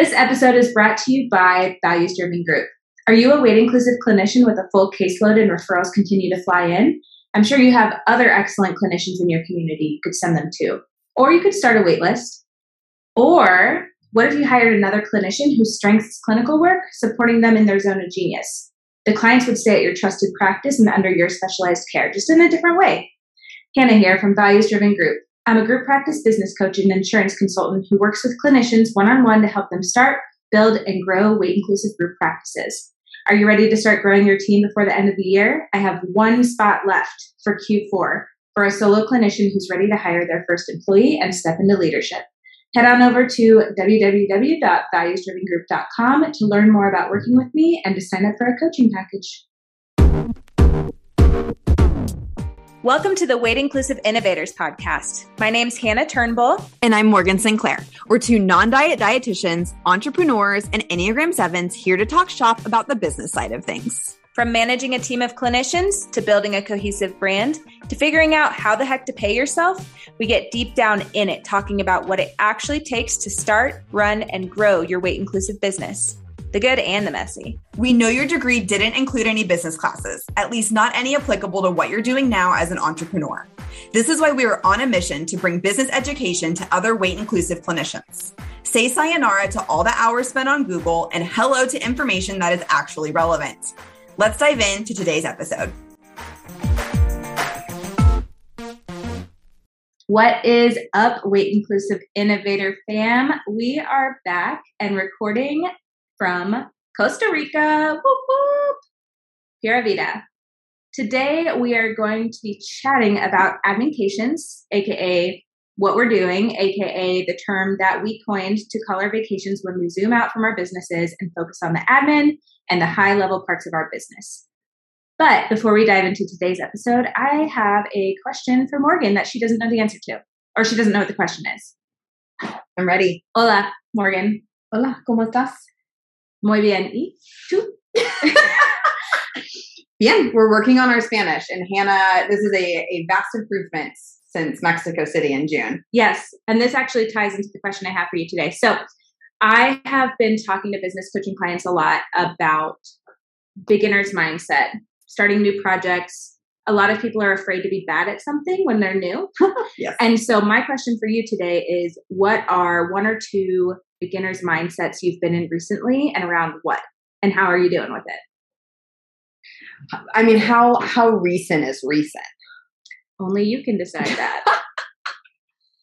This episode is brought to you by Values Driven Group. Are you a weight inclusive clinician with a full caseload and referrals continue to fly in? I'm sure you have other excellent clinicians in your community you could send them to. Or you could start a wait list. Or what if you hired another clinician who strengthens clinical work, supporting them in their zone of genius? The clients would stay at your trusted practice and under your specialized care, just in a different way. Hannah here from Values Driven Group. I'm a group practice business coach and insurance consultant who works with clinicians one on one to help them start, build, and grow weight inclusive group practices. Are you ready to start growing your team before the end of the year? I have one spot left for Q4 for a solo clinician who's ready to hire their first employee and step into leadership. Head on over to www.valuesdrivengroup.com to learn more about working with me and to sign up for a coaching package. Welcome to the Weight Inclusive Innovators Podcast. My name's Hannah Turnbull. And I'm Morgan Sinclair. We're two non diet dietitians, entrepreneurs, and Enneagram 7s here to talk shop about the business side of things. From managing a team of clinicians to building a cohesive brand to figuring out how the heck to pay yourself, we get deep down in it talking about what it actually takes to start, run, and grow your weight inclusive business the good and the messy. We know your degree didn't include any business classes, at least not any applicable to what you're doing now as an entrepreneur. This is why we are on a mission to bring business education to other weight inclusive clinicians. Say sayonara to all the hours spent on Google and hello to information that is actually relevant. Let's dive into today's episode. What is up, Weight Inclusive Innovator fam? We are back and recording from Costa Rica. Whoop, whoop. Pura Vida. Today, we are going to be chatting about admincations, aka what we're doing, aka the term that we coined to call our vacations when we zoom out from our businesses and focus on the admin and the high level parts of our business. But before we dive into today's episode, I have a question for Morgan that she doesn't know the answer to, or she doesn't know what the question is. I'm ready. Hola, Morgan. Hola, ¿cómo estás? Muy bien. ¿Y tú? bien, we're working on our Spanish. And Hannah, this is a, a vast improvement since Mexico City in June. Yes. And this actually ties into the question I have for you today. So I have been talking to business coaching clients a lot about beginner's mindset, starting new projects. A lot of people are afraid to be bad at something when they're new. yes. And so my question for you today is what are one or two beginner's mindsets you've been in recently and around what? And how are you doing with it? I mean, how how recent is recent? Only you can decide that.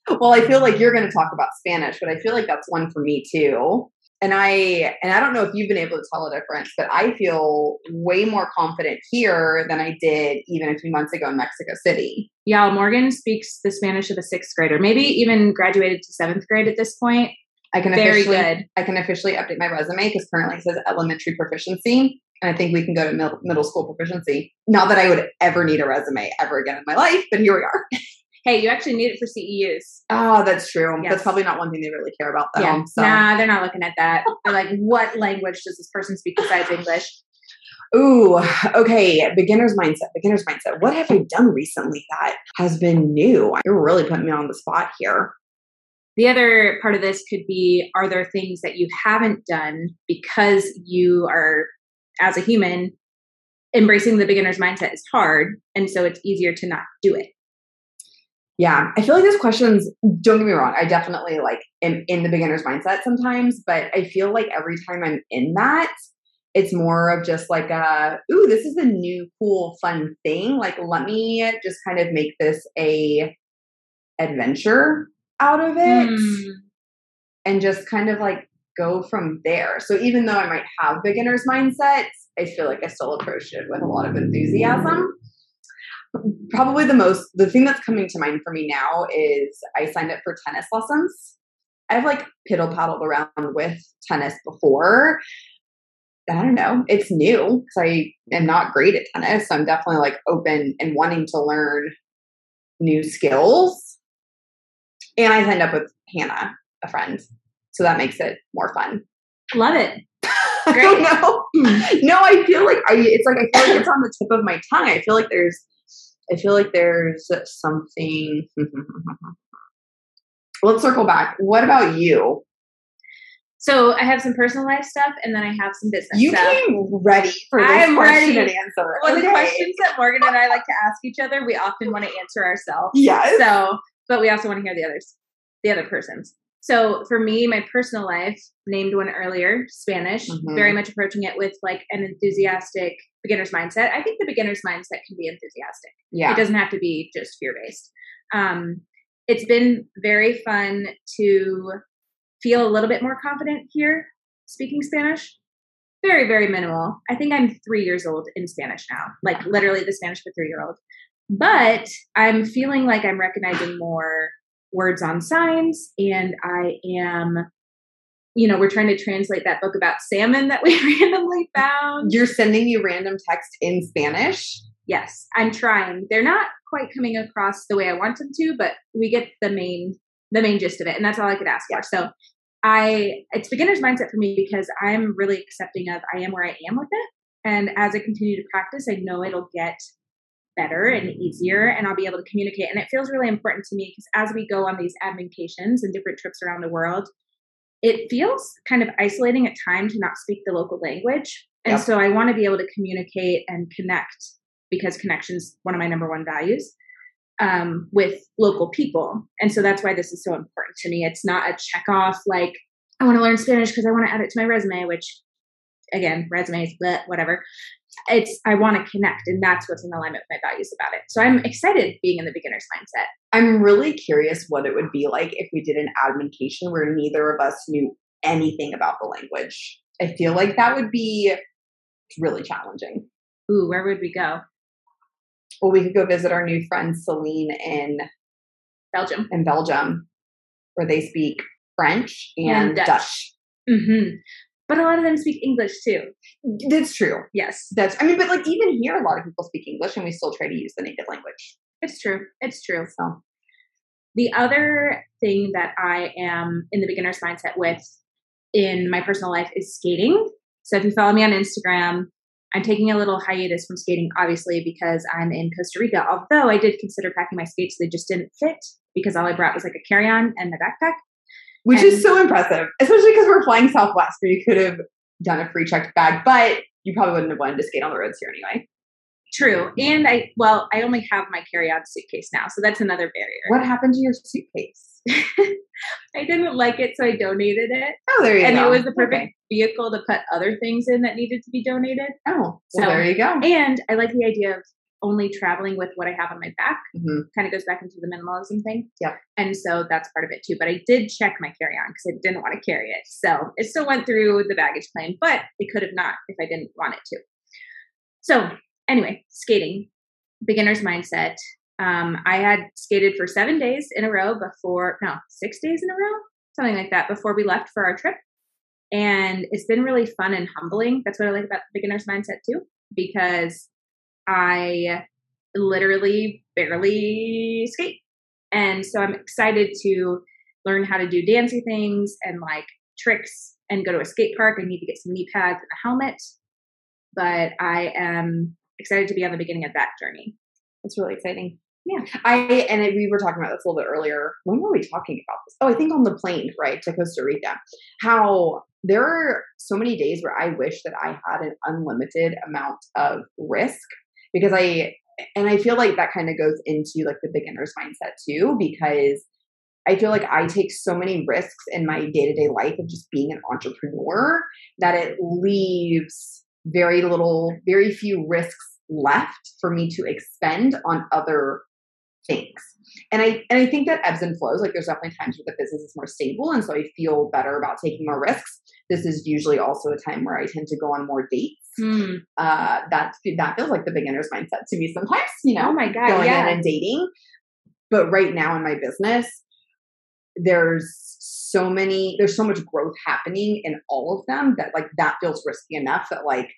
well, I feel like you're going to talk about Spanish, but I feel like that's one for me too. And I and I don't know if you've been able to tell a difference, but I feel way more confident here than I did even a few months ago in Mexico City. Yeah, Morgan speaks the Spanish of a sixth grader, maybe even graduated to seventh grade at this point. I can Very officially good. I can officially update my resume because currently it says elementary proficiency, and I think we can go to middle, middle school proficiency. Not that I would ever need a resume ever again in my life, but here we are. Hey, you actually need it for CEUs. Oh, ah, that's true. Yes. That's probably not one thing they really care about though. yeah. So. Nah, they're not looking at that. They're like, what language does this person speak besides English? Ooh, okay. Beginner's mindset. Beginner's mindset. What have I done recently that has been new? You're really putting me on the spot here. The other part of this could be are there things that you haven't done because you are, as a human, embracing the beginner's mindset is hard. And so it's easier to not do it. Yeah, I feel like these questions, don't get me wrong, I definitely like am in the beginner's mindset sometimes, but I feel like every time I'm in that, it's more of just like a, ooh, this is a new, cool, fun thing. Like, let me just kind of make this a adventure out of it Hmm. and just kind of like go from there. So even though I might have beginner's mindsets, I feel like I still approach it with a lot of enthusiasm. Probably the most, the thing that's coming to mind for me now is I signed up for tennis lessons. I've like piddle paddled around with tennis before. I don't know. It's new because I am not great at tennis. So I'm definitely like open and wanting to learn new skills. And I signed up with Hannah, a friend. So that makes it more fun. Love it. I don't know. No, I feel like I it's like I feel like it's on the tip of my tongue. I feel like there's I feel like there's something Let's circle back. What about you? So I have some personal life stuff, and then I have some business You stuff. came ready for this I'm question ready. and answer. well, the questions that Morgan and I like to ask each other, we often want to answer ourselves. Yes. So, but we also want to hear the others, the other person's. So for me, my personal life, named one earlier, Spanish, Mhm. very much approaching it with like an enthusiastic beginner's mindset. I think the beginner's mindset can be enthusiastic. yeah. It doesn't have to be just fear based. Um, it's been very fun to feel a little bit more confident here speaking Spanish. Very, very minimal. I think I'm three years old in Spanish now, like literally the Spanish for three year old. But I'm feeling like I'm recognizing more words on signs, and I am, you know, we're trying to translate that book about salmon that we randomly found. You're sending me random text in Spanish. Yes, I'm trying. They're not quite coming across the way I want them to, but we get the main the main gist of it, and that's all I could ask for. So I it's beginner's mindset for me because I'm really accepting of I am where I am with it. And as I continue to practice, I know it'll get better and easier and I'll be able to communicate. And it feels really important to me because as we go on these admincations and different trips around the world, it feels kind of isolating at times to not speak the local language. And Yep. so I want to be able to communicate and connect because connection is one of my number one values um, with local people. And so that's why this is so important to me. It's not a check off like, I want to learn Spanish because I want to add it to my resume, which again, resumes, but whatever. It's I want to connect, and that's what's in alignment with my values about it. So I'm excited being in the beginner's mindset. I'm really curious what it would be like if we did an admincation where neither of us knew anything about the language. I feel like that would be really challenging. Ooh, where would we go? Well, we could go visit our new friend Celine in Belgium. in Belgium, where they speak French and, And Dutch. Dutch. hmm But a lot of them speak English too. That's true. Yes, That's I mean, but like even here, a lot of people speak English, and we still try to use the native language. it's true. It's true. So The other thing that I am in the beginner's mindset with in my personal life is skating. So if you follow me on Instagram, I'm taking a little hiatus from skating, obviously, because I'm in Costa Rica. Although I did consider packing my skates, they just didn't fit because all I brought was like a carry on and my backpack. Which And- is so impressive, especially because we're flying Southwest, where you could have done a free checked bag, but you probably wouldn't have wanted to skate on the roads here anyway. True. And I, well, I only have my carry on suitcase now. So that's another barrier. What happened to your suitcase? I didn't like it, so I donated it. Oh, there you and go. it was the perfect Okay. vehicle to put other things in that needed to be donated. Oh, well, So- there you go. And I like the idea of only traveling with what I have on my back. Mhm. Kind of goes back into the minimalism thing. Yep. And so that's part of it too. But I did check my carry on because I didn't want to carry it. So it still went through the baggage claim, but it could have not if I didn't want it to. So anyway, skating, beginner's mindset. Um, I had skated for seven days in a row before, no, six days in a row, something like that, before we left for our trip. And it's been really fun and humbling. That's what I like about the beginner's mindset too, because I literally barely skate. And so I'm excited to learn how to do dancey things and like tricks and go to a skate park. I need to get some knee pads and a helmet. But I am excited to be on the beginning of that journey. It's really exciting. Yeah. I and we were talking about this a little bit earlier. When were we talking about this? Oh, I think on the plane, right, to Costa Rica. How there are so many days where I wish that I had an unlimited amount of risk because I and I feel like that kind of goes into like the beginner's mindset too because I feel like I take so many risks in my day-to-day life of just being an entrepreneur that it leaves very little very few risks left for me to expend on other things. And I and I think that ebbs and flows. Like there's definitely times where the business is more stable, and so I feel better about taking more risks. This is usually also a time where I tend to go on more dates. Hmm. Uh, that that feels like the beginner's mindset to me sometimes. You know, Oh my God. going yeah. in and dating. But right now in my business, there's so many, there's so much growth happening in all of them that like that feels risky enough that like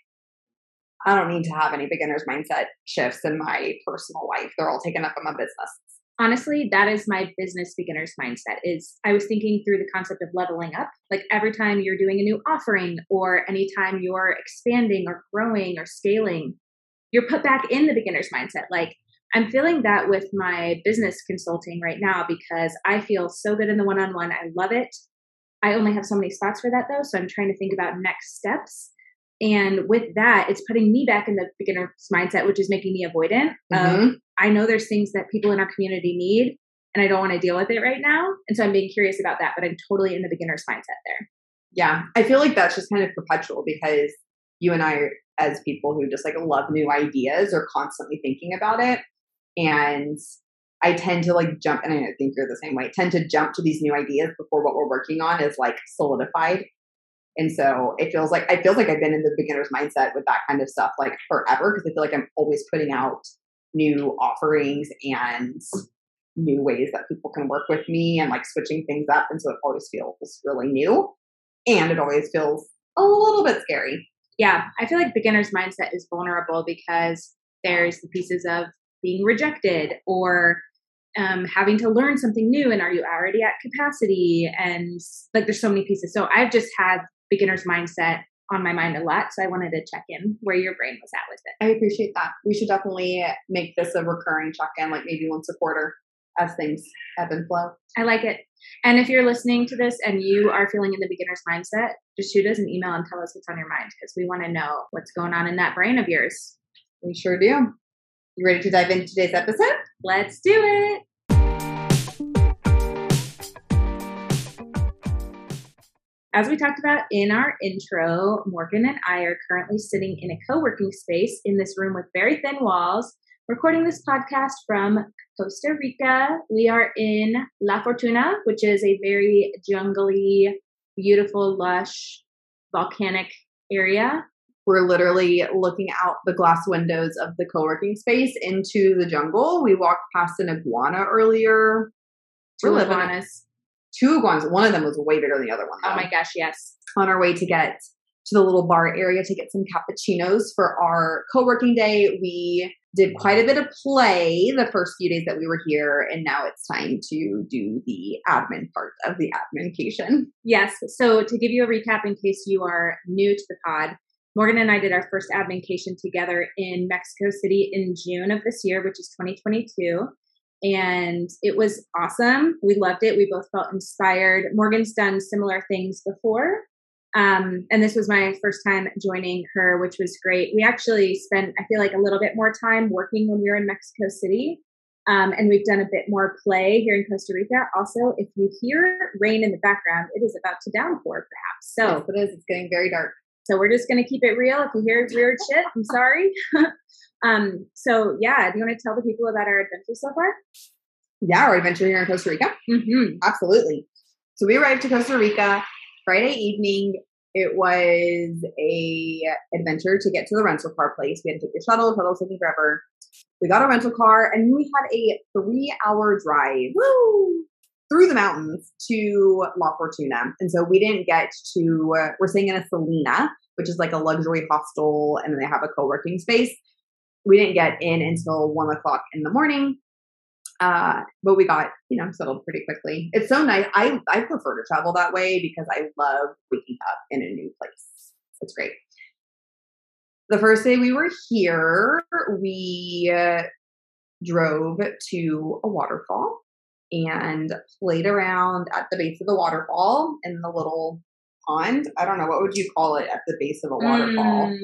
I don't need to have any beginner's mindset shifts in my personal life. They're all taken up in my business. Honestly that is my business beginner's mindset is i was thinking through the concept of leveling up like every time you're doing a new offering or anytime you're expanding or growing or scaling you're put back in the beginner's mindset like i'm feeling that with my business consulting right now because i feel so good in the one-on-one i love it I only have so many spots for that though. So I'm trying to think about next steps. And with that, it's putting me back in the beginner's mindset, which is making me avoidant. Mhm. Of I know there's things that people in our community need, and I don't want to deal with it right now. And so I'm being curious about that, but I'm totally in the beginner's mindset there. Yeah, I feel like that's just kind of perpetual because you and I, as people who just like love new ideas, are constantly thinking about it. And I tend to like jump, and I think you're the same way, tend to jump to these new ideas before what we're working on is like solidified. And so it feels like, I feel like I've been in the beginner's mindset with that kind of stuff like forever because I feel like I'm always putting out new offerings and new ways that people can work with me and like switching things up. And so it always feels really new and it always feels a little bit scary. Yeah, I feel like beginner's mindset is vulnerable because there's the pieces of being rejected or um, having to learn something new. And are you already at capacity? And like, there's so many pieces. So I've just had beginner's mindset on my mind a lot. So I wanted to check in where your brain was at with it. I appreciate that. We should definitely make this a recurring check in, like maybe once a quarter as things ebb and flow. I like it. And if you're listening to this and you are feeling in the beginner's mindset, just shoot us an email and tell us what's on your mind because we want to know what's going on in that brain of yours. We sure do. You ready to dive into today's episode? Let's do it. As we talked about in our intro, Morgan and I are currently sitting in a co working space in this room with very thin walls, recording this podcast from Costa Rica. We are in La Fortuna, which is a very jungly, beautiful, lush, volcanic area. We're literally looking out the glass windows of the co working space into the jungle. We walked past an iguana earlier. Two We're living it. iguanas. Two iguanas. One of them was way bigger than the other one. Oh though. my gosh, yes. on our way to get to the little bar area to get some cappuccinos for our co-working day. We did quite a bit of play the first few days that we were here, and now it's time to do the admin part of the admincation. Yes. So to give you a recap in case you are new to the pod, Morgan and I did our first admincation together in Mexico City in June of this year, which is 2022. And it was awesome. We loved it. We both felt inspired. Morgan's done similar things before. Um, and this was my first time joining her, which was great. We actually spent, I feel like, a little bit more time working when we were in Mexico City. Um, and we've done a bit more play here in Costa Rica. Also, if you hear rain in the background, it is about to downpour, perhaps. So, Yes, it is. It's getting very dark. So we're just going to keep it real. If you hear weird shit, I'm sorry. um, so yeah, do you want to tell the people about our adventure so far? Yeah, our adventure here in Costa Rica. Mm-hmm. Absolutely. So we arrived to Costa Rica Friday evening. It was a adventure to get to the rental car place. We had to take the shuttle. Shuttle was taking forever. We got a rental car, and we had a three-hour drive woo, through the mountains to La Fortuna. And so we didn't get to. Uh, we're staying in a Selina, which is like a luxury hostel, and they have a co-working space. We didn't get in until one o'clock in the morning. Uh, but we got you know settled pretty quickly. It's so nice. I I prefer to travel that way because I love waking up in a new place. It's great. The first day we were here, we uh, drove to a waterfall and played around at the base of the waterfall in the little pond. I don't know what would you call it at the base of a waterfall. Mm,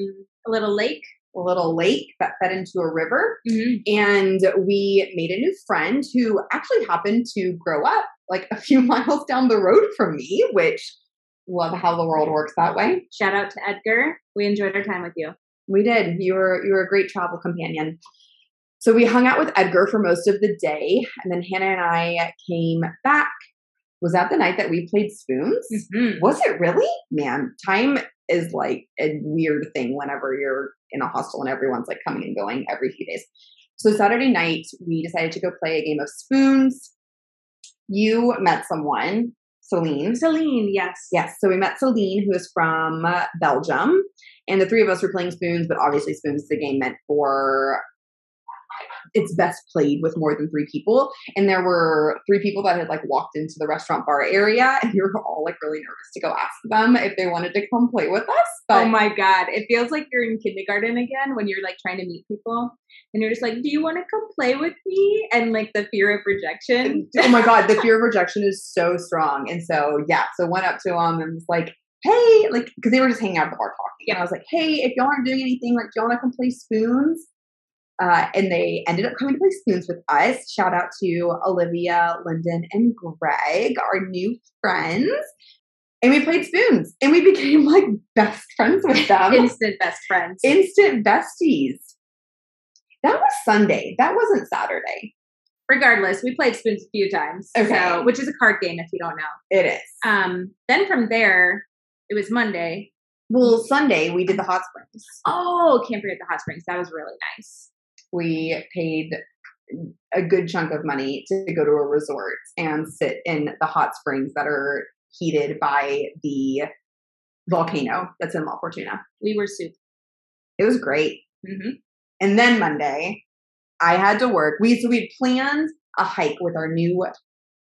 a little lake. A little lake that fed into a river Mm-hmm. and we made a new friend who actually happened to grow up like a few miles down the road from me, which love how the world works that way. Shout out to Edgar. We enjoyed our time with you. We did. You were you were a great travel companion. So we hung out with Edgar for most of the day, and then Hannah and I came back. Was that the night that we played spoons? Mm-hmm. Was it really? Man, time is like a weird thing whenever you're in a hostel and everyone's like coming and going every few days. So Saturday night, we decided to go play a game of spoons. You met someone, Celine. Celine, yes. Yes, so we met Celine, who is from uh, Belgium, and the three of us were playing spoons, but obviously spoons is the game meant for it's best played with more than three people. And there were three people that had like walked into the restaurant bar area, and we were all like really nervous to go ask them if they wanted to come play with us. Oh but oh my god, it feels like you're in kindergarten again when you're like trying to meet people, and you're just like, "Do you want to come play with me?" And like the fear of rejection. oh my god, the fear of rejection is so strong. And so yeah, so went up to them and was like, "Hey," like because they were just hanging out at the bar talking. And I was like, "Hey, if y'all aren't doing anything, like, do y'all want to come play spoons?" Uh, and they ended up coming to play spoons with us. Shout out to Olivia, Lyndon, and Greg, our new friends. And we played spoons and we became like best friends with them. Instant best friends. Instant besties. That was Sunday. That wasn't Saturday. Regardless, we played spoons a few times. Okay. So, which is a card game if you don't know. It is. Um, then from there, it was Monday. Well, Sunday we did the hot springs. Oh, can't forget the hot springs. That was really nice. We paid a good chunk of money to go to a resort and sit in the hot springs that are heated by the volcano that's in La Fortuna. We were soup. It was great. Mm-hmm. And then Monday, I had to work. We so we planned a hike with our new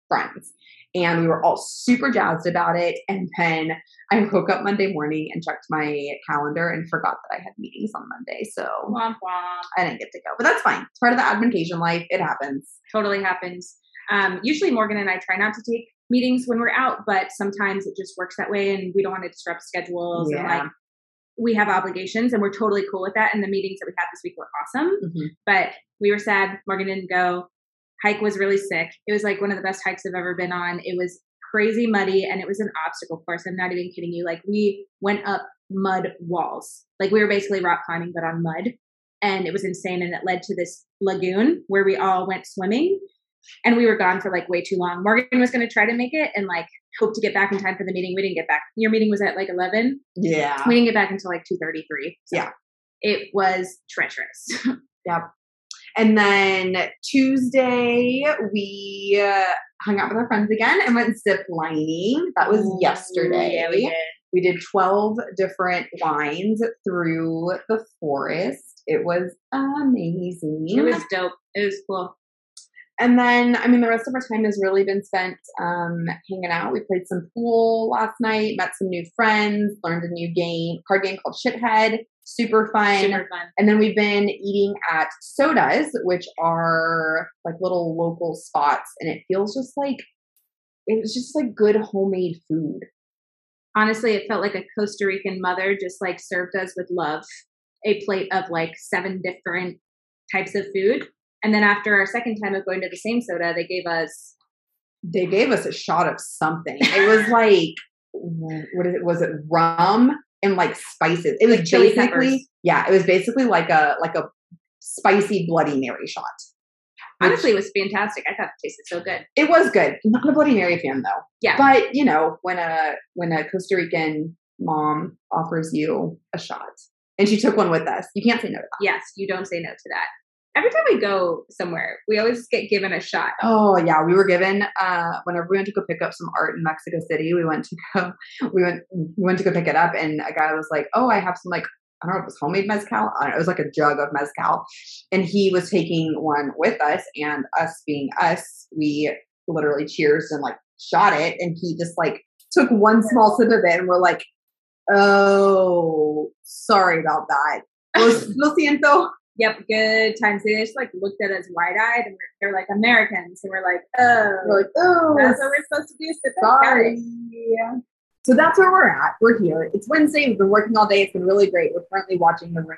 friends, and we were all super jazzed about it. And then I woke up Monday morning and checked my calendar and forgot that I had meetings on Monday. So Womp womp. I didn't get to go, but that's fine. It's part of the admincation life. It happens. Totally happens. Um, usually Morgan and I try not to take meetings when we're out, but sometimes it just works that way, and we don't want to disrupt schedules and Yeah. like we have obligations and we're totally cool with that. And the meetings that we had this week were awesome. Mhm. But we were sad Morgan didn't go. Hike was really sick. It was like one of the best hikes I've ever been on. It was crazy muddy and it was an obstacle course. I'm not even kidding you. Like we went up mud walls. Like we were basically rock climbing, but on mud. And it was insane. And it led to this lagoon where we all went swimming. And we were gone for like way too long. Morgan was going to try to make it and like hope to get back in time for the meeting. We didn't get back. Your meeting was at like 11 Yeah. we didn't get back until like 2.33 so Yeah. it was treacherous And then Tuesday, we uh, hung out with our friends again and went zip lining. That was yesterday. yeah we did We did 12 different wines through the forest. It was amazing. it was dope it was cool and then, I mean, the rest of our time has really been spent um, hanging out. We played some pool last night, met some new friends, learned a new game, card game called Shithead. Super fun. super fun And then we've been eating at sodas, which are like little local spots, and it feels just like it was just like good homemade food. honestly it felt like a costa rican mother just like served us with love a plate of like seven different types of food and then after our second time of going to the same soda they gave us They gave us a shot of something. It was like what is it? Was it rum and like spices? It was Like chili basically peppers. yeah, it was basically like a like a spicy Bloody Mary shot. Honestly it was fantastic i thought it tasted so good it was good. Not a Bloody Mary fan though. Yeah. But you know, when a when a Costa Rican mom offers you a shot, and she took one with us, you can't say no to that. yes you don't say no to that every time we go somewhere we always get given a shot Oh yeah, we were given uh whenever we went to go pick up some art in Mexico City, we went to go we went we went to go pick it up and a guy was like, Oh, I have some like I don't know if it was homemade mezcal. Know, it was like a jug of mezcal. And he was taking one with us and us being us, we literally cheers and like shot it and he just like took one small sip of it and we're like, Oh, sorry about that. Lo siento. Yep, good times. They just like looked at us wide eyed and we're, they're like Americans. And we're like, oh, We're like, oh, that's what we're supposed to do. Sit Sorry. it." So that's where we're at. We're here. It's Wednesday. We've been working all day. It's been really great. We're currently watching the ring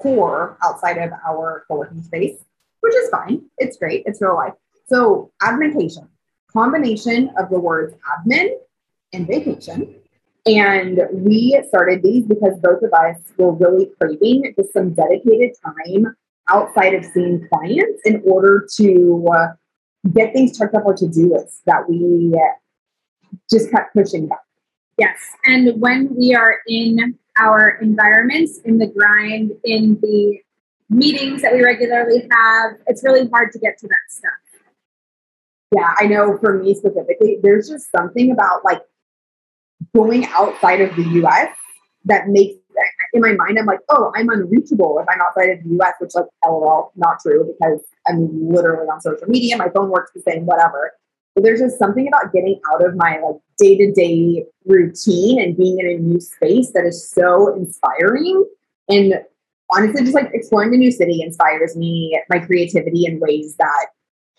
pour outside of our co-working space, which is fine. It's great. It's real life. So admincation, combination of the words admin and vacation. And we started these because both of us were really craving just some dedicated time outside of seeing clients in order to uh, get things checked off our to-do list that we uh, just kept pushing back. Yes. And when we are in our environments, in the grind, in the meetings that we regularly have, it's really hard to get to that stuff. Yeah, I know for me specifically, there's just something about like going outside of the US that makes in my mind, I'm like, oh, I'm unreachable if I'm outside of the US, which like LOL, not true because I'm literally on social media. My phone works the same, whatever. But there's just something about getting out of my like day to day routine and being in a new space that is so inspiring. And honestly, just like exploring a new city inspires me, my creativity in ways that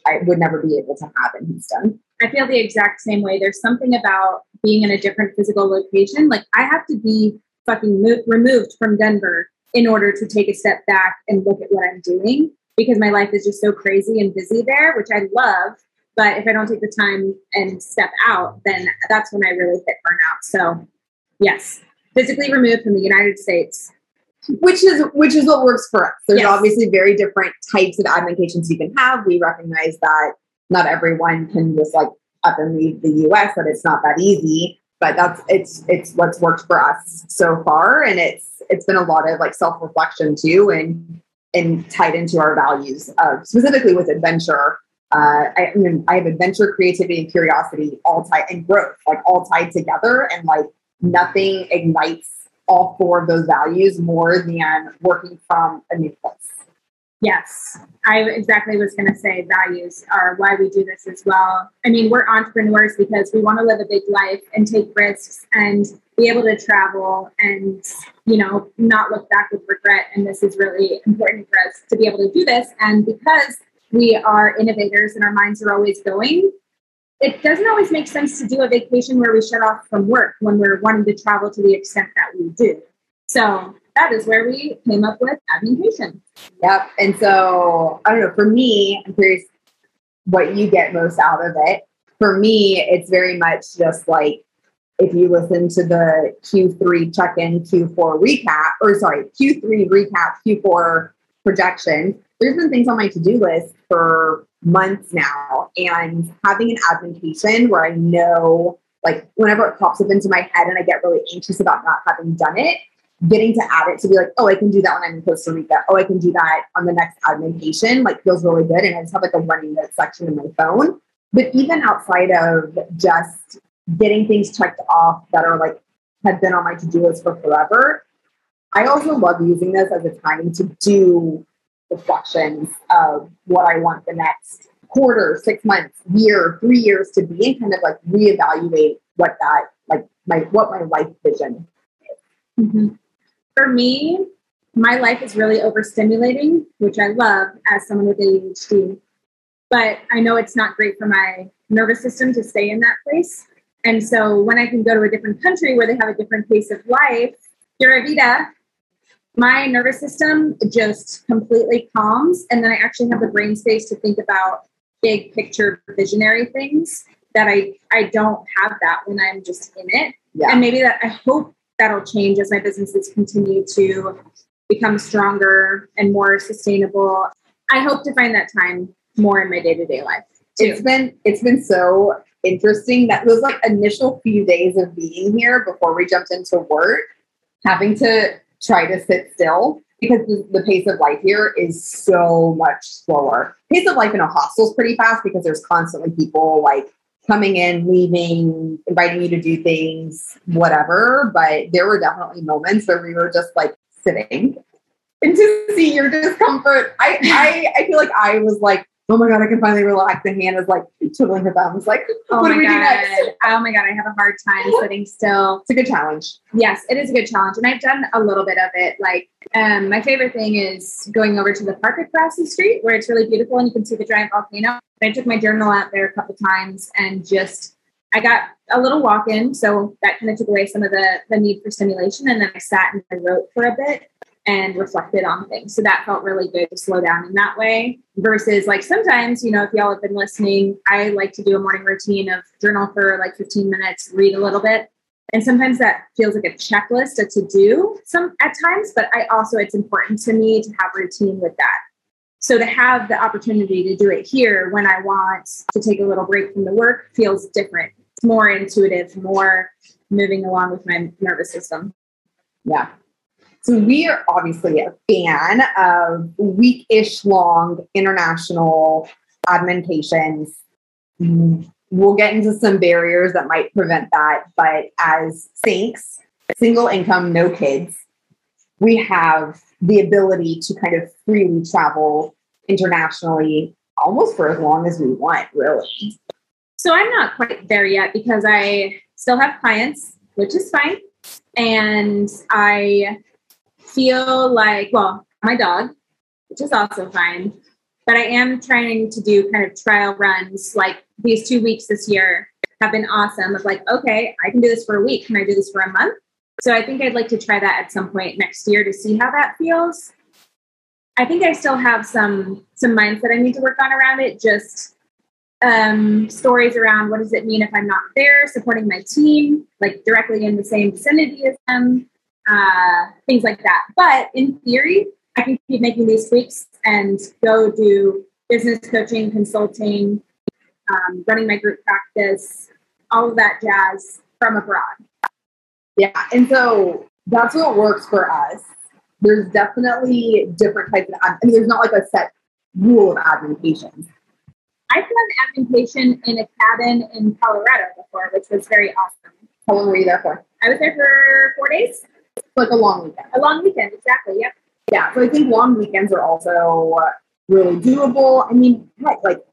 I would never be able to have in Houston. I feel the exact same way. There's something about being in a different physical location. Like I have to be fucking mo- removed from Denver in order to take a step back and look at what I'm doing because my life is just so crazy and busy there, which I love. But if I don't take the time and step out, then that's when I really hit burnout. So, yes, physically removed from the United States. Which is which is what works for us. There's Yes. obviously very different types of admincations you can have. We recognize that not everyone can just like up and leave the US, that it's not that easy. But that's it's it's what's worked for us so far. And it's it's been a lot of like self-reflection too and and tied into our values of specifically with adventure. Uh, I, I mean, I have adventure, creativity, and curiosity all tied and growth, like all tied together, and like nothing ignites all four of those values more than working from a new place. Yes, I exactly was going to say values are why we do this as well. I mean, we're entrepreneurs because we want to live a big life and take risks and be able to travel and, you know, not look back with regret. And this is really important for us to be able to do this. And because we are innovators and our minds are always going, it doesn't always make sense to do a vacation where we shut off from work when we're wanting to travel to the extent that we do. So that is where we came up with Admincation. Yep. And so I don't know. For me, I'm curious what you get most out of it. For me, it's very much just like if you listen to the Q3 check-in, Q4 recap, or sorry, Q3 recap, Q4 projection. There's been things on my to-do list for months now, and having an admincation where I know, like, whenever it pops up into my head and I get really anxious about not having done it, getting to add it to be like, oh, I can do that when I'm in Costa Rica. Oh, I can do that on the next admin like feels really good. And I just have like a running note section in my phone. But even outside of just getting things checked off that are like have been on my to-do list for forever, I also love using this as a time to do reflections of what I want the next quarter, six months, year, three years to be and kind of like reevaluate what that like my what my life vision Mm-hmm. For me, my life is really overstimulating, which I love as someone with ADHD. But I know it's not great for my nervous system to stay in that place. And so when I can go to a different country where they have a different pace of life, Pura Vida, my nervous system just completely calms. And then I actually have the brain space to think about big picture visionary things that I, I don't have that when I'm just in it. Yeah. And maybe that I hope that'll change as my businesses continue to become stronger and more sustainable. I hope to find that time more in my day to day life. It's been it's been so interesting that those like initial few days of being here before we jumped into work, having to try to sit still because the, the pace of life here is so much slower. Pace of life in a hostel is pretty fast because there's constantly people like coming in, leaving, inviting you to do things, whatever. But there were definitely moments where we were just like sitting and to see your discomfort. I I, I feel like I was like, oh my god, I can finally relax. And Hannah's like twiddling her thumbs, like, Oh what my do we do god. next? Oh my god, I have a hard time sitting still. It's a good challenge. Yes, it is a good challenge. And I've done a little bit of it. Like um, my favorite thing is going over to the park across the street where it's really beautiful and you can see the giant volcano. I took my journal out there a couple times and just I got a little walk in, so that kind of took away some of the the need for stimulation. And then I sat and I wrote for a bit and reflected on things. So that felt really good to slow down in that way. Versus like sometimes, you know, if y'all have been listening, I like to do a morning routine of journal for like 15 minutes, read a little bit. And sometimes that feels like a checklist, a to do some at times, but I also it's important to me to have routine with that. So to have the opportunity to do it here when I want to take a little break from the work feels different. It's more intuitive, more moving along with my nervous system. Yeah. So we are obviously a fan of week-ish long international admincations. Mm, We'll get into some barriers that might prevent that, but as sinks, single income, no kids, we have the ability to kind of freely travel internationally almost for as long as we want, really. So I'm not quite there yet because I still have clients, which is fine. And I feel like, well, my dog, which is also fine. But I am trying to do kind of trial runs. Like these two weeks this year have been awesome. Of like, okay, I can do this for a week. Can I do this for a month? So I think I'd like to try that at some point next year to see how that feels. I think I still have some some mindset I need to work on around it. Just um, stories around what does it mean if I'm not there, supporting my team, like directly in the same vicinity as them, uh, things like that. But in theory, I can keep making these tweaks and go do business coaching, consulting, um, running my group practice, all of that jazz from abroad. Yeah. And so that's what works for us. There's definitely different types of, I mean, there's not like a set rule of admincations. I've done admincation in a cabin in Colorado before, which was very awesome. How long were you there for? I was there for four days. Like a long weekend. A long weekend, exactly. Yep. Yeah. So I think long weekends are also really doable. I mean, heck, like,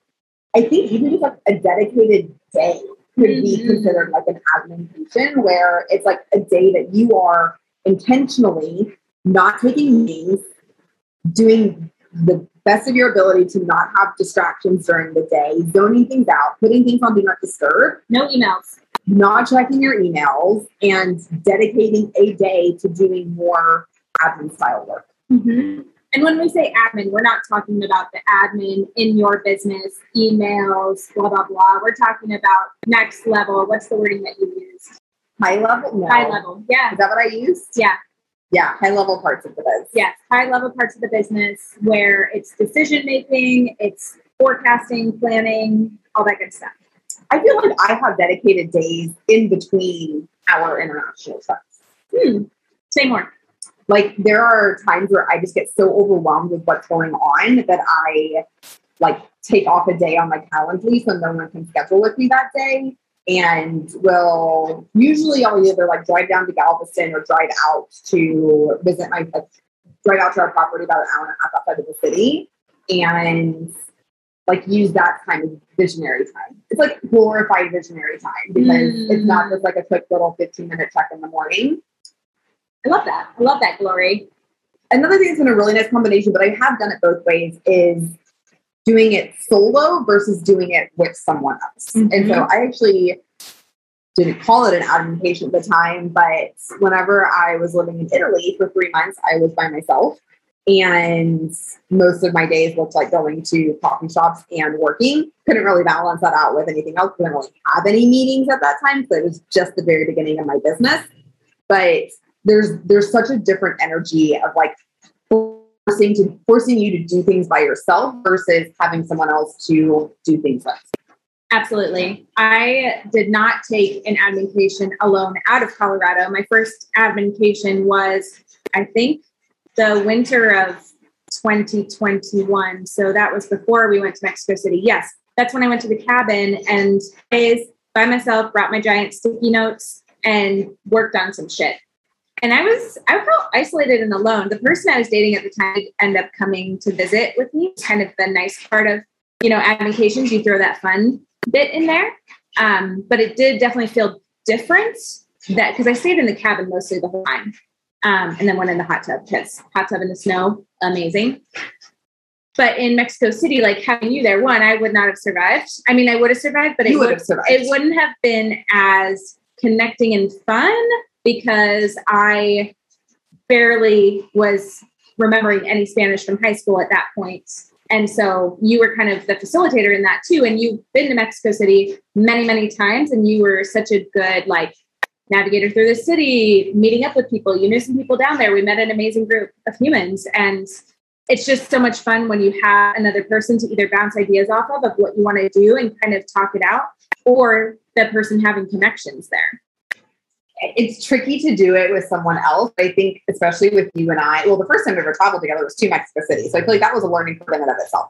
I think even just like a dedicated day could mm-hmm. be considered like an admincation where it's like a day that you are intentionally not taking meetings, doing the best of your ability to not have distractions during the day, zoning things out, putting things on do not disturb. No emails. Not checking your emails and dedicating a day to doing more admin style work. Mm-hmm. And when we say admin, we're not talking about the admin in your business, emails, blah, blah, blah. We're talking about next level. What's the wording that you used? High level? No. High level. Yeah. Is that what I used? Yeah. Yeah. High level parts of the business. Yes. High level parts of the business where it's decision making, it's forecasting, planning, all that good stuff. I feel like I have dedicated days in between our international trips. Hmm. Say more like there are times where I just get so overwhelmed with what's going on that I like take off a day on my calendar so no one can schedule with me that day. And will usually I'll either like drive down to Galveston or drive out to visit my like, drive out to our property about an hour and a half outside of the city and like use that kind of visionary time. It's like glorified visionary time because mm. it's not just like a quick little 15 minute check in the morning. I love that. I love that, Glory. Another thing that's been a really nice combination, but I have done it both ways, is doing it solo versus doing it with someone else. Mm-hmm. And so I actually didn't call it an admincation at the time, but whenever I was living in Italy for three months, I was by myself. And most of my days looked like going to coffee shops and working. Couldn't really balance that out with anything else. Couldn't really have any meetings at that time. So it was just the very beginning of my business. But there's there's such a different energy of like forcing to forcing you to do things by yourself versus having someone else to do things with. Absolutely. I did not take an admincation alone out of Colorado. My first admincation was, I think, the winter of 2021. So that was before we went to Mexico City. Yes, that's when I went to the cabin and days by myself, brought my giant sticky notes and worked on some shit and I was I felt isolated and alone. The person I was dating at the time ended up coming to visit with me. Kind of the nice part of you know admincations. You throw that fun bit in there, um, but it did definitely feel different. That because I stayed in the cabin mostly the whole time, um, and then went in the hot tub because hot tub in the snow, amazing. But in Mexico City, like having you there, one, I would not have survived. I mean, I would have survived, but it would have survived. It wouldn't have been as connecting and fun because I barely was remembering any Spanish from high school at that point. And so you were kind of the facilitator in that too. And you've been to Mexico City many, many times, and you were such a good like navigator through the city, meeting up with people. You knew some people down there. We met an amazing group of humans. And it's just so much fun when you have another person to either bounce ideas off of of what you want to do and kind of talk it out, or the person having connections there it's tricky to do it with someone else. I think, especially with you and I. Well, the first time we ever traveled together was to Mexico City, so I feel like that was a learning curve in and of itself.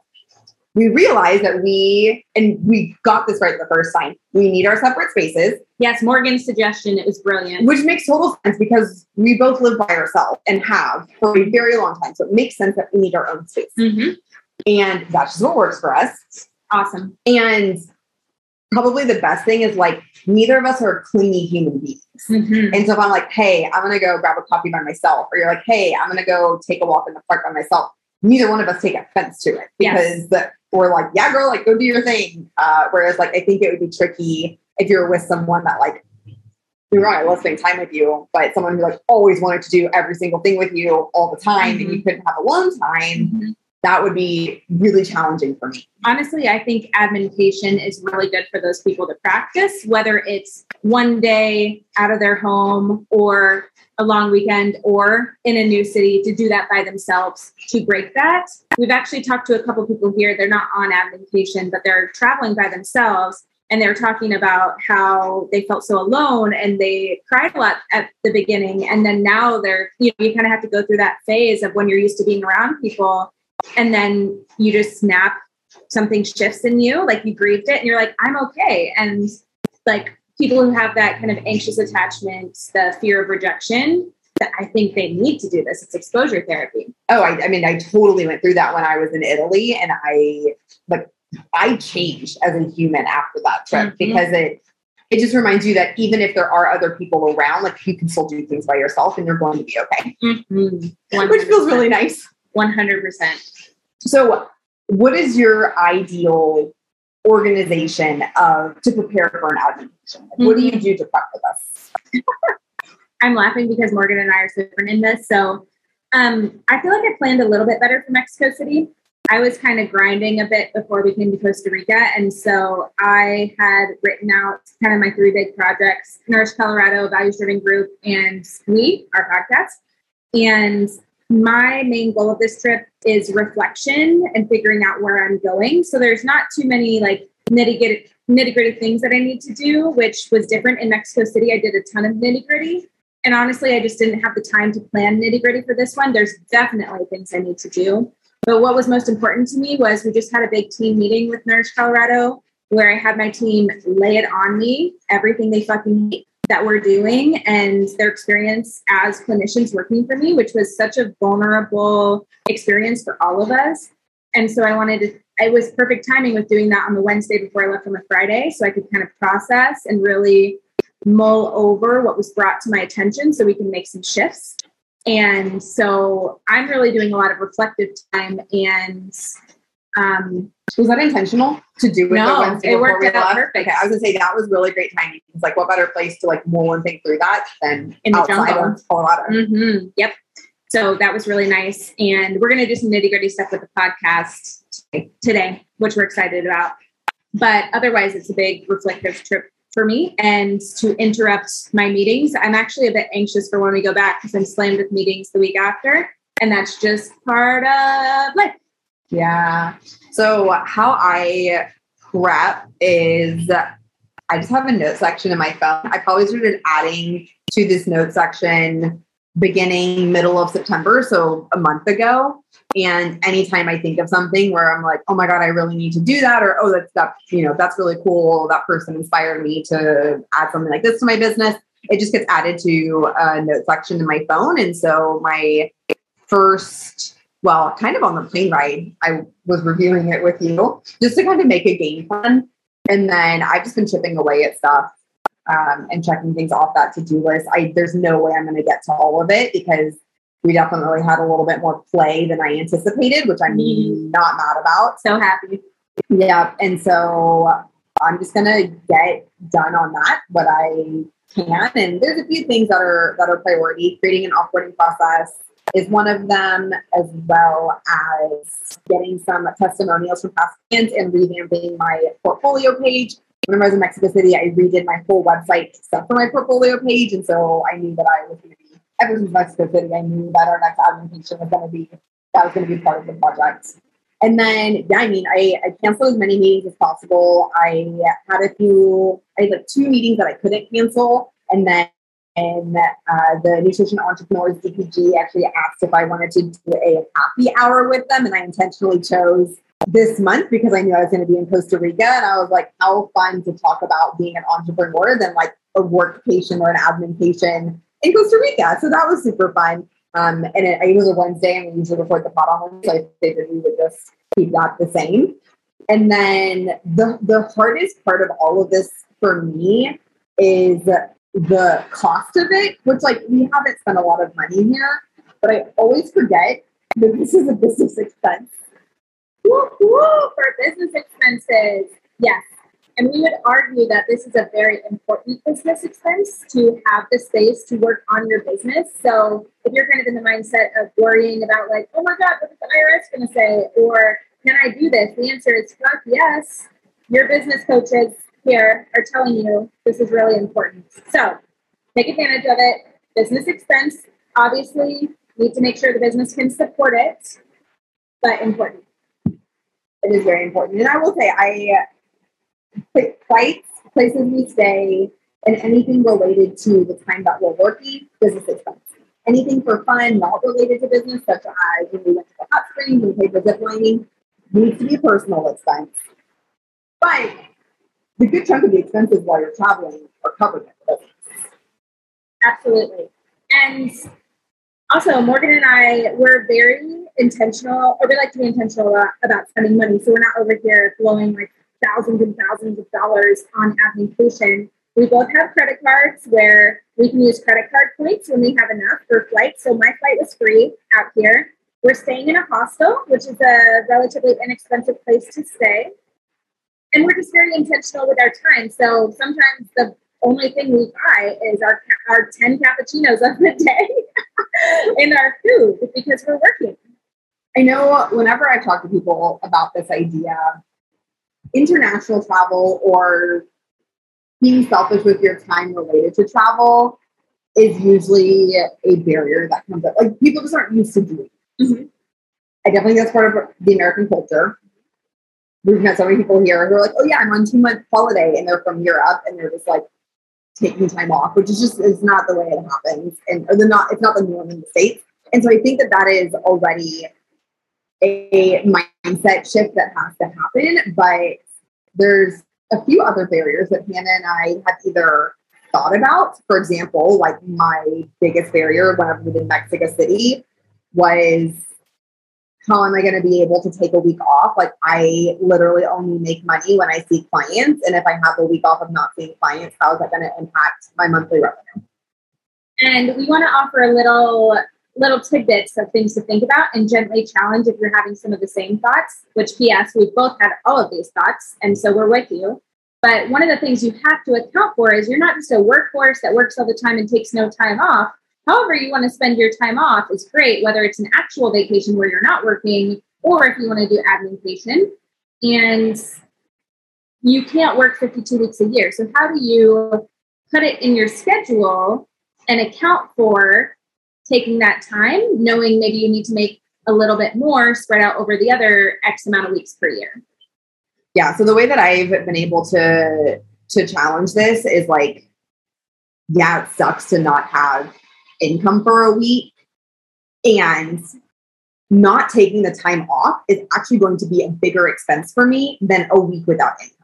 we realized that we, and we got this right the first time, we need our separate spaces. Yes, Morgan's suggestion, it was brilliant. Which makes total sense because we both live by ourselves and have for a very long time. So it makes sense that we need our own space. Mm-hmm. And that's just what works for us. Awesome. And probably the best thing is like neither of us are clingy human beings. Mm-hmm. And so if I'm like, hey, I'm gonna go grab a coffee by myself, or you're like, hey, I'm gonna go take a walk in the park by myself, neither one of us take offense to it because Yes. the, we're like, yeah, girl, like go do your thing. Uh, whereas like I think it would be tricky if you're with someone that like you're right, I love spending time with you, but someone who like always wanted to do every single thing with you all the time and you couldn't have alone time, Mhm. That would be really challenging for me. honestly, I think admincation is really good for those people to practice, whether it's one day out of their home or a long weekend or in a new city to do that by themselves to break that. We've actually talked to a couple people here. They're not on admincation, but they're traveling by themselves. And they're talking about how they felt so alone and they cried a lot at the beginning. And then now they're, you know, you kind of have to go through that phase of when you're used to being around people and then you just snap something shifts in you like you grieved it and you're like i'm okay and like people who have that kind of anxious attachment the fear of rejection that i think they need to do this it's exposure therapy Oh, I, I mean, I totally went through that when I was in Italy, and I like I changed as a human after that trip Mhm. because it it just reminds you that even if there are other people around, like you can still do things by yourself, and you're going to be okay, Mm-hmm. which feels really nice. 100% So, what is your ideal organization of to prepare for an admincation? Like, What do you do to prep for this? i'm laughing because morgan and i are so different in this so um, i feel like i planned a little bit better for mexico city I was kind of grinding a bit before we came to Costa Rica. And so I had written out kind of my three big projects Nourish Colorado, Values Driven Group, and we, our podcast. And my main goal of this trip is reflection and figuring out where I'm going. So there's not too many like nitty gritty nitty gritty things that I need to do, which was different in Mexico City. I did a ton of nitty gritty. And honestly, I just didn't have the time to plan nitty gritty for this one. There's definitely things I need to do. But what was most important to me was we just had a big team meeting with Nourish Colorado where I had my team lay it on me, everything they fucking hate that we're doing and their experience as clinicians working for me, which was such a vulnerable experience for all of us. And so I wanted to, it was perfect timing with doing that on the Wednesday before I left on the Friday. So I could kind of process and really mull over what was brought to my attention so we can make some shifts. And so I'm really doing a lot of reflective time and um, Was that intentional to do it No, it worked out perfect. Okay, I was gonna say that was really great timing. It's like what better place to like mull and think through that than In the outside jungle. of Colorado. mhm, yep. So that was really nice. And we're going to do some nitty gritty stuff with the podcast today, which we're excited about. But otherwise, it's a big reflective trip for me. And to interrupt my meetings, I'm actually a bit anxious for when we go back because I'm slammed with meetings the week after. And that's just part of life. Yeah. So how I prep is I just have a note section in my phone. I probably started adding to this note section beginning middle of September, so a month ago. And anytime I think of something where I'm like, oh my God, I really need to do that, or oh, that's that, you know, that's really cool. That person inspired me to add something like this to my business. It just gets added to a note section in my phone. And so my first, well, kind of on the plane ride, I was reviewing it with you just to kind of make a game plan. And then I've just been chipping away at stuff um, and checking things off that to-do list. I there's no way I'm going to get to all of it because we definitely had a little bit more play than I anticipated, which I'm not mad about. So happy. Yeah, and so I'm just gonna get done on that what I can. And there's a few things that are that are priority. Creating an offboarding process is one of them, as well as getting some testimonials from past clients and revamping my portfolio page. When I was in Mexico City, I redid my whole website except for my portfolio page, and so I knew that I was going to be ever since Mexico City. I knew that our next admincation was going to be that was going to be part of the project. And then, yeah, I mean, I, I canceled as many meetings as possible. I had a few, I had like two meetings that I couldn't cancel. And then and, uh, the Nutrition Entrepreneurs DPG actually asked if I wanted to do a happy hour with them. And I intentionally chose this month because I knew I was going to be in Costa Rica. And I was like, how fun to talk about being an entrepreneur than like a work patient or an admincation in Costa Rica. So that was super fun. Um, and it, it was a Wednesday, and we usually record the pod on Wednesday. So I figured we would just keep that the same. And then the the hardest part of all of this for me is the cost of it, which like we haven't spent a lot of money here, but I always forget that this is a business expense. Woo, for business expenses. Yes. And we would argue that this is a very important business expense to have the space to work on your business. So if you're kind of in the mindset of worrying about like, oh my God, what is the IRS to say? Or can I do this? The answer is fuck yes. Your business coaches here are telling you this is really important. So take advantage of it. Business expense, obviously, need to make sure the business can support it, but important. It is very important. And I will say, I flights, places we stay, and anything related to the time that we're working, business expense. Anything for fun, not related to business, such as when we went to the hot springs and paid for zip lining, needs to be personal expense. But the good chunk of the expenses while you're traveling are covered Absolutely. And also, Morgan and I, we're very intentional, or we like to be intentional about, about spending money. So we're not over here blowing like thousands and thousands of dollars on admin We both have credit cards where we can use credit card points when we have enough for flights. So my flight was free out here. We're staying in a hostel, which is a relatively inexpensive place to stay and we're just very intentional with our time. So sometimes the only thing we buy is our our 10 cappuccinos of the day in our food because we're working. I know whenever I talk to people about this idea, international travel or being selfish with your time related to travel is usually a barrier that comes up. Like people just aren't used to doing. Mm-hmm. I definitely think that's part of the American culture we've met so many people here who are like, oh yeah, I'm on two month holiday, and they're from Europe, and they're just like taking time off, which is just is not the way it happens, and or the not it's not the norm in the states. And so I think that that is already a mindset shift that has to happen. But there's a few other barriers that Hannah and I have either thought about. For example, like my biggest barrier when I we in Mexico City was how am I going to be able to take a week off? Like, I literally only make money when I see clients. And if I have a week off of not seeing clients, how is that going to impact my monthly revenue? And we want to offer a little little tidbits of things to think about and gently challenge if you're having some of the same thoughts, which PS, we've both had all of these thoughts. And so we're with you. But one of the things you have to account for is you're not just a workforce that works all the time and takes no time off However, you want to spend your time off is great, whether it's an actual vacation where you're not working or if you want to do admin And you can't work 52 weeks a year. So, how do you put it in your schedule and account for taking that time, knowing maybe you need to make a little bit more spread out over the other X amount of weeks per year? Yeah. So, the way that I've been able to to challenge this is like, yeah, it sucks to not have income for a week and not taking the time off is actually going to be a bigger expense for me than a week without income.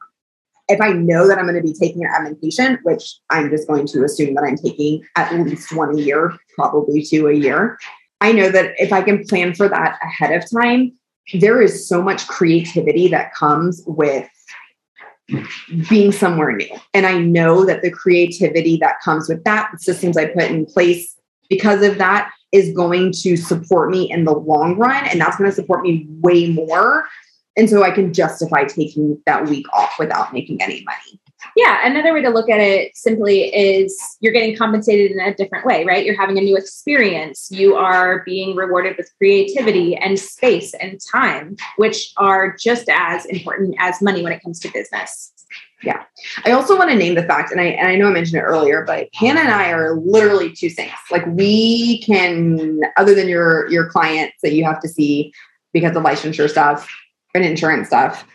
If I know that I'm going to be taking an admin which I'm just going to assume that I'm taking at least one a year, probably two a year, I know that if I can plan for that ahead of time, there is so much creativity that comes with being somewhere new. And I know that the creativity that comes with that, the systems I put in place because of that is going to support me in the long run and that's going to support me way more. And so i can justify taking that week off without making any money. Yeah another way to look at it simply is you're getting compensated in a different way right? You're having a new experience. You are being rewarded with creativity and space and time which are just as important as money when it comes to business yeah. I also want to name the fact, and I and I know I mentioned it earlier, but Hannah and I are literally two saints. Like we can, other than your your clients that you have to see because of licensure stuff and insurance stuff,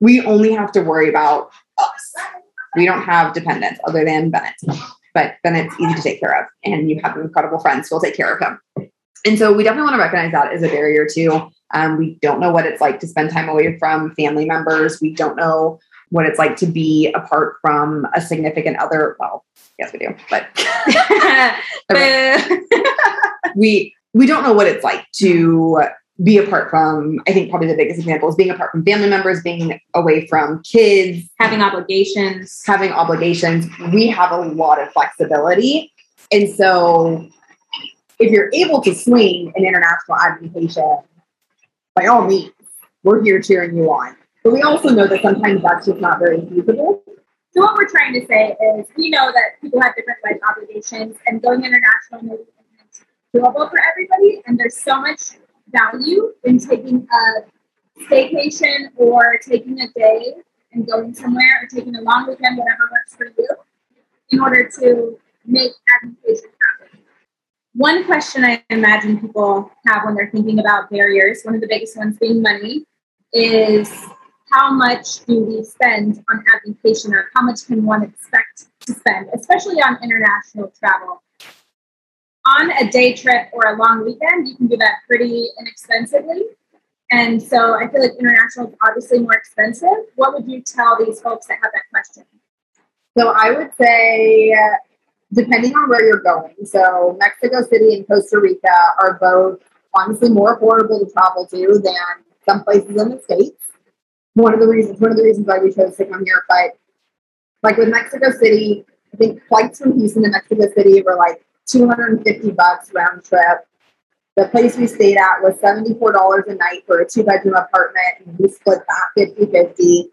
we only have to worry about us. We don't have dependents other than Bennett. But Bennett's easy to take care of, and you have incredible friends who will take care of him. And so we definitely want to recognize that as a barrier too. Um, we don't know what it's like to spend time away from family members. We don't know what it's like to be apart from a significant other. Well, yes, we do, but we we don't know what it's like to be apart from. I think probably the biggest example is being apart from family members, being away from kids, having obligations, having obligations. We have a lot of flexibility, and so if you're able to swing an international admincation, by all means, we're here cheering you on. But we also know that sometimes that's just not very feasible. So what we're trying to say is we know that people have different life obligations and going international isn't doable for everybody. And there's so much value in taking a staycation or taking a day and going somewhere or taking a long weekend, whatever works for you, in order to make admincation happen. One question I imagine people have when they're thinking about barriers, one of the biggest ones being money, is how much do we spend on admincation or how much can one expect to spend, especially on international travel? On a day trip or a long weekend, you can do that pretty inexpensively. And so I feel like international is obviously more expensive. What would you tell these folks that have that question? So I would say, depending on where you're going, so Mexico City and Costa Rica are both honestly more affordable to travel to than some places in the States one of the reasons one of the reasons why we chose to come here. But like with Mexico City, I think flights from Houston to Mexico City were like 250 bucks round trip. The place we stayed at was $74 a night for a two bedroom apartment, and we split that 50 50.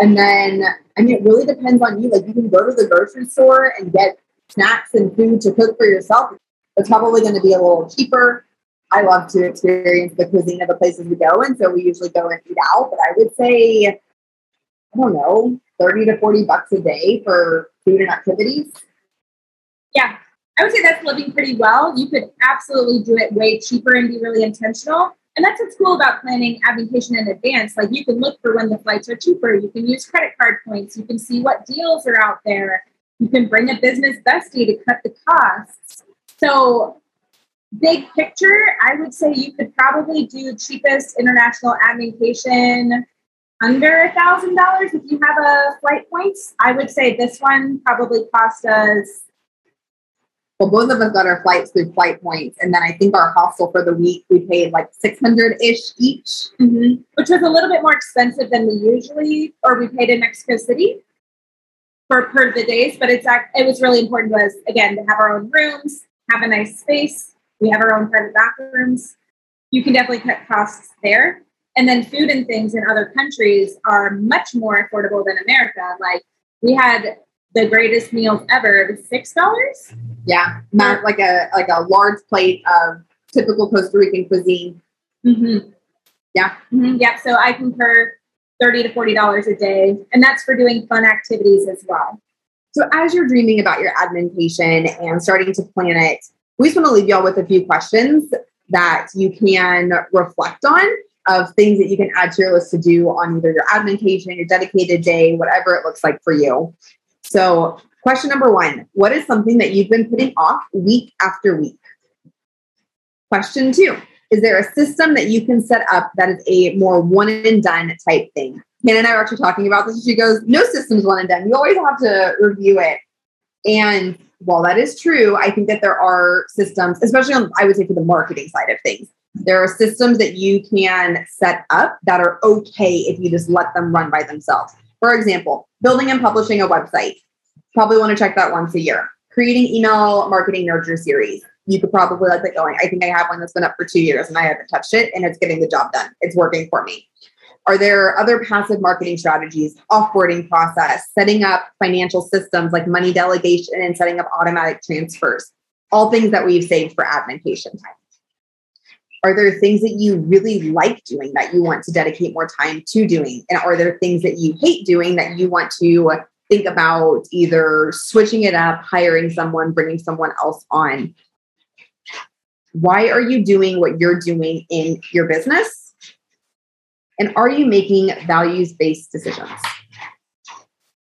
And then, I mean, it really depends on you. Like, you can go to the grocery store and get snacks and food to cook for yourself. It's probably going to be a little cheaper. I love to experience the cuisine of the places we go. And so we usually go and eat out. But I would say, I don't know, 30 to 40 bucks a day for food and activities. Yeah. I would say that's living pretty well. You could absolutely do it way cheaper and be really intentional. And that's what's cool about planning a vacation in advance. Like you can look for when the flights are cheaper. You can use credit card points. You can see what deals are out there. You can bring a business bestie to cut the costs. So big picture, I would say you could probably do cheapest international admincation under a thousand dollars if you have a flight points. I would say this one probably cost us. Well, both of us got our flights through flight points, and then I think our hostel for the week we paid like six hundred ish each, mm-hmm. which was a little bit more expensive than we usually or we paid in Mexico City for per the days. But it's it was really important to us again to have our own rooms, have a nice space, we have our own private bathrooms. You can definitely cut costs there. And then food and things in other countries are much more affordable than America. Like we had the greatest meals ever, six dollars. Yeah, not like a like a large plate of typical Costa Rican cuisine. Mm-hmm. Yeah, mm-hmm. yeah. So I concur, thirty to forty dollars a day, and that's for doing fun activities as well. So as you're dreaming about your admincation and starting to plan it, we just want to leave y'all with a few questions that you can reflect on of things that you can add to your list to do on either your admincation, your dedicated day, whatever it looks like for you. So, question number one What is something that you've been putting off week after week? Question two Is there a system that you can set up that is a more one and done type thing? Hannah and I were actually talking about this. She goes, No system's one and done. You always have to review it. And while that is true, I think that there are systems, especially on, I would say, for the marketing side of things, there are systems that you can set up that are okay if you just let them run by themselves. For example, building and publishing a website. Probably want to check that once a year. Creating email marketing nurture series. You could probably let that going. I think I have one that's been up for two years and I haven't touched it and it's getting the job done. It's working for me. Are there other passive marketing strategies, offboarding process, setting up financial systems like money delegation and setting up automatic transfers? All things that we've saved for admincation time. Are there things that you really like doing that you want to dedicate more time to doing? And are there things that you hate doing that you want to think about either switching it up, hiring someone, bringing someone else on? Why are you doing what you're doing in your business? And are you making values based decisions?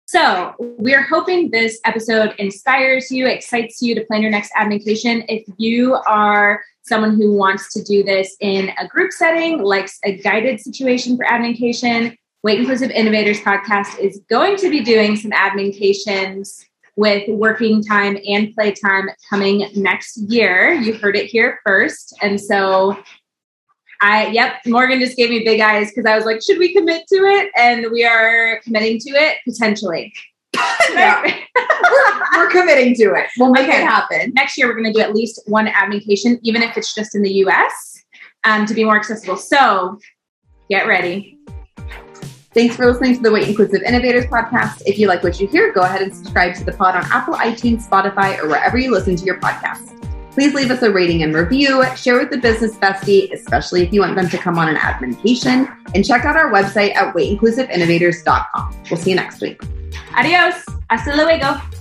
So, we're hoping this episode inspires you, excites you to plan your next admincation. If you are someone who wants to do this in a group setting, likes a guided situation for admincation, Weight Inclusive Innovators podcast is going to be doing some admincations with working time and playtime coming next year. You heard it here first. And so I, yep, Morgan just gave me big eyes because I was like, should we commit to it? And we are committing to it potentially. we're, we're, committing to it. We'll make okay. it happen. Next year, we're going to do at least one admincation, even if it's just in the US, um, to be more accessible. So get ready. Thanks for listening to the Weight Inclusive Innovators podcast. If you like what you hear, go ahead and subscribe to the pod on Apple, iTunes, Spotify, or wherever you listen to your podcasts. Please leave us a rating and review, share with the business bestie, especially if you want them to come on an admincation, and check out our website at weightinclusiveinnovators.com. We'll see you next week. Adios. Hasta luego.